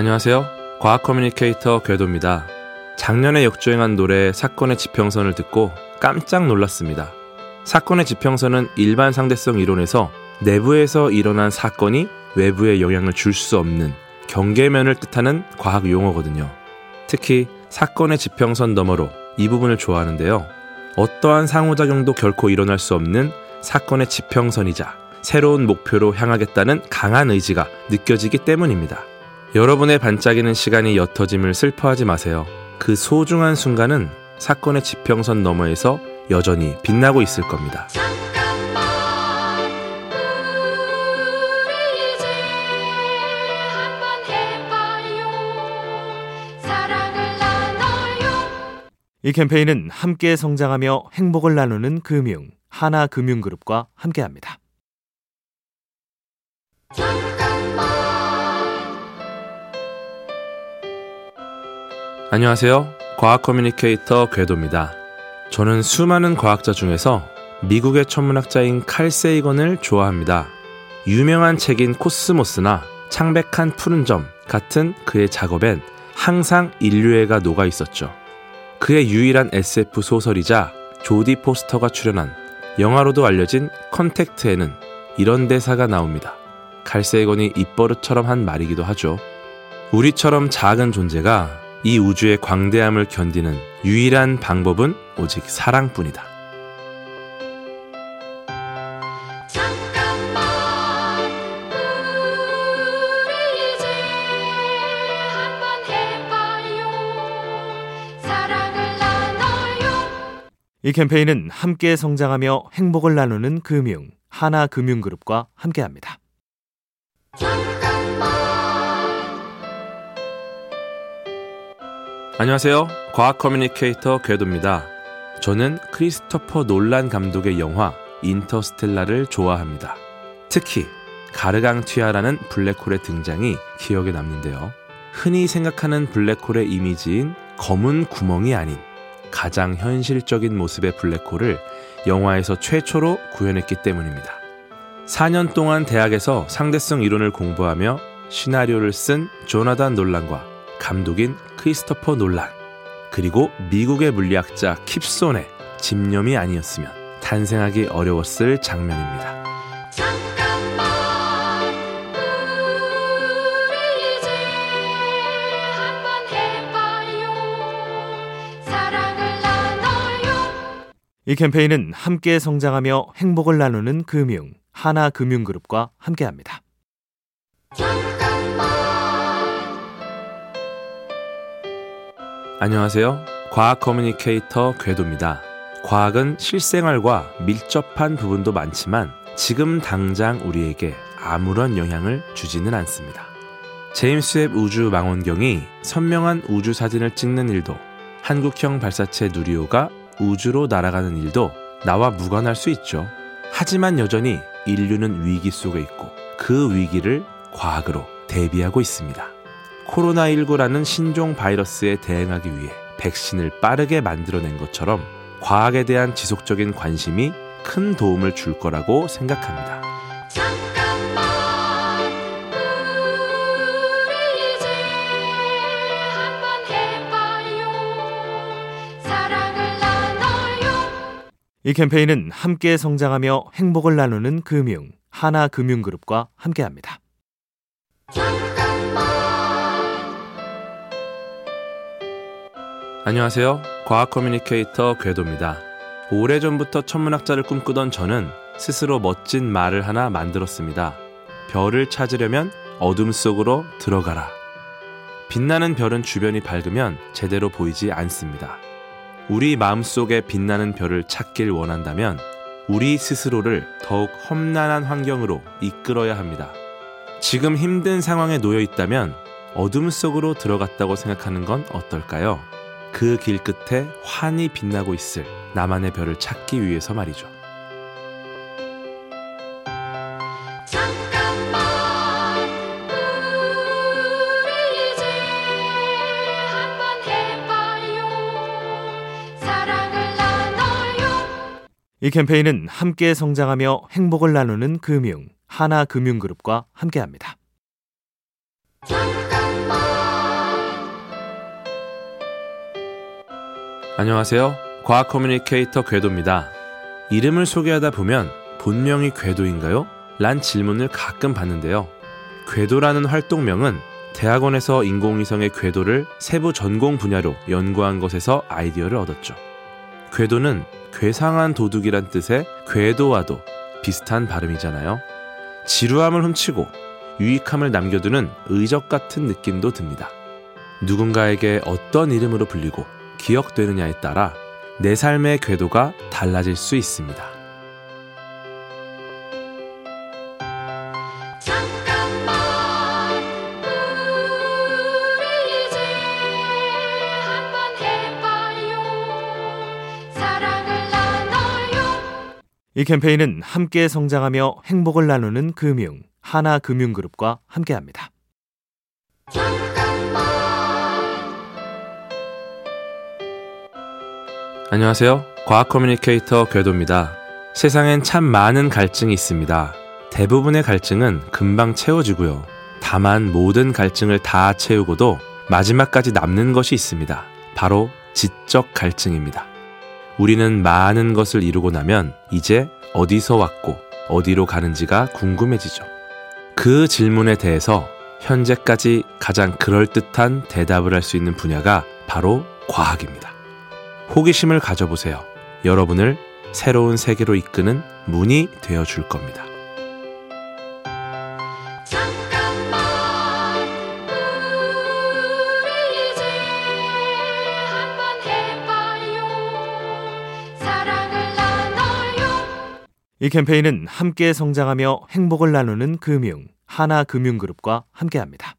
안녕하세요. 과학 커뮤니케이터 궤도입니다. 작년에 역주행한 노래 사건의 지평선을 듣고 깜짝 놀랐습니다. 사건의 지평선은 일반 상대성 이론에서 내부에서 일어난 사건이 외부에 영향을 줄 수 없는 경계면을 뜻하는 과학 용어거든요. 특히 사건의 지평선 너머로 이 부분을 좋아하는데요. 어떠한 상호작용도 결코 일어날 수 없는 사건의 지평선이자 새로운 목표로 향하겠다는 강한 의지가 느껴지기 때문입니다. 여러분의 반짝이는 시간이 옅어짐을 슬퍼하지 마세요. 그 소중한 순간은 사건의 지평선 너머에서 여전히 빛나고 있을 겁니다. 이 캠페인은 함께 성장하며 행복을 나누는 금융 하나금융그룹과 함께합니다. 안녕하세요. 과학 커뮤니케이터 궤도입니다. 저는 수많은 과학자 중에서 미국의 천문학자인 칼 세이건을 좋아합니다. 유명한 책인 코스모스나 창백한 푸른 점 같은 그의 작업엔 항상 인류애가 녹아 있었죠. 그의 유일한 SF 소설이자 조디 포스터가 출연한 영화로도 알려진 컨택트에는 이런 대사가 나옵니다. 칼세이건이 입버릇처럼 한 말이기도 하죠. 우리처럼 작은 존재가 이 우주의 광대함을 견디는 유일한 방법은 오직 사랑뿐이다. 이 캠페인은 함께 성장하며 행복을 나누는 금융 하나금융그룹과 함께합니다. 안녕하세요. 과학 커뮤니케이터 궤도입니다. 저는 크리스토퍼 놀란 감독의 영화 인터스텔라를 좋아합니다. 특히 가르강튀아라는 블랙홀의 등장이 기억에 남는데요. 흔히 생각하는 블랙홀의 이미지인 검은 구멍이 아닌 가장 현실적인 모습의 블랙홀을 영화에서 최초로 구현했기 때문입니다. 4년 동안 대학에서 상대성 이론을 공부하며 시나리오를 쓴 조나단 놀란과 감독인 크리스토퍼 놀란, 그리고 미국의 물리학자 킵손의 집념이 아니었으면 탄생하기 어려웠을 장면입니다. 이 캠페인은 함께 성장하며 행복을 나누는 금융 하나금융그룹과 함께합니다. 안녕하세요. 과학 커뮤니케이터 궤도입니다. 과학은 실생활과 밀접한 부분도 많지만 지금 당장 우리에게 아무런 영향을 주지는 않습니다. 제임스 웹 우주 망원경이 선명한 우주 사진을 찍는 일도 한국형 발사체 누리호가 우주로 날아가는 일도 나와 무관할 수 있죠. 하지만 여전히 인류는 위기 속에 있고 그 위기를 과학으로 대비하고 있습니다. 코로나19라는 신종 바이러스에 대응하기 위해 백신을 빠르게 만들어낸 것처럼 과학에 대한 지속적인 관심이 큰 도움을 줄 거라고 생각합니다. 이 캠페인은 함께 성장하며 행복을 나누는 금융 하나금융그룹과 함께합니다. 안녕하세요. 과학 커뮤니케이터 궤도입니다. 오래전부터 천문학자를 꿈꾸던 저는 스스로 멋진 말을 하나 만들었습니다. 별을 찾으려면 어둠 속으로 들어가라. 빛나는 별은 주변이 밝으면 제대로 보이지 않습니다. 우리 마음속에 빛나는 별을 찾길 원한다면 우리 스스로를 더욱 험난한 환경으로 이끌어야 합니다. 지금 힘든 상황에 놓여 있다면 어둠 속으로 들어갔다고 생각하는 건 어떨까요? 그 길 끝에 환히 빛나고 있을 나만의 별을 찾기 위해서 말이죠. 이 캠페인은 함께 성장하며 행복을 나누는 금융 하나금융그룹과 함께합니다. 안녕하세요. 과학 커뮤니케이터 궤도입니다. 이름을 소개하다 보면 본명이 궤도인가요? 란 질문을 가끔 받는데요. 궤도라는 활동명은 대학원에서 인공위성의 궤도를 세부 전공 분야로 연구한 것에서 아이디어를 얻었죠. 궤도는 괴상한 도둑이란 뜻의 괴도와도 비슷한 발음이잖아요. 지루함을 훔치고 유익함을 남겨두는 의적 같은 느낌도 듭니다. 누군가에게 어떤 이름으로 불리고 기억되느냐에 따라 내 삶의 궤도가 달라질 수 있습니다. 잠깐만 우리 이제 한번 해봐요 사랑을 나눠요 이 캠페인은 함께 성장하며 행복을 나누는 금융 하나금융그룹과 함께합니다. 잠깐 안녕하세요. 과학 커뮤니케이터 궤도입니다. 세상엔 참 많은 갈증이 있습니다. 대부분의 갈증은 금방 채워지고요. 다만 모든 갈증을 다 채우고도 마지막까지 남는 것이 있습니다. 바로 지적 갈증입니다. 우리는 많은 것을 이루고 나면 이제 어디서 왔고 어디로 가는지가 궁금해지죠. 그 질문에 대해서 현재까지 가장 그럴듯한 대답을 할 수 있는 분야가 바로 과학입니다. 호기심을 가져보세요. 여러분을 새로운 세계로 이끄는 문이 되어 줄 겁니다. 잠깐만 우리 이제 한번 해봐요 사랑을 나눠요 이 캠페인은 함께 성장하며 행복을 나누는 금융 하나금융그룹과 함께합니다.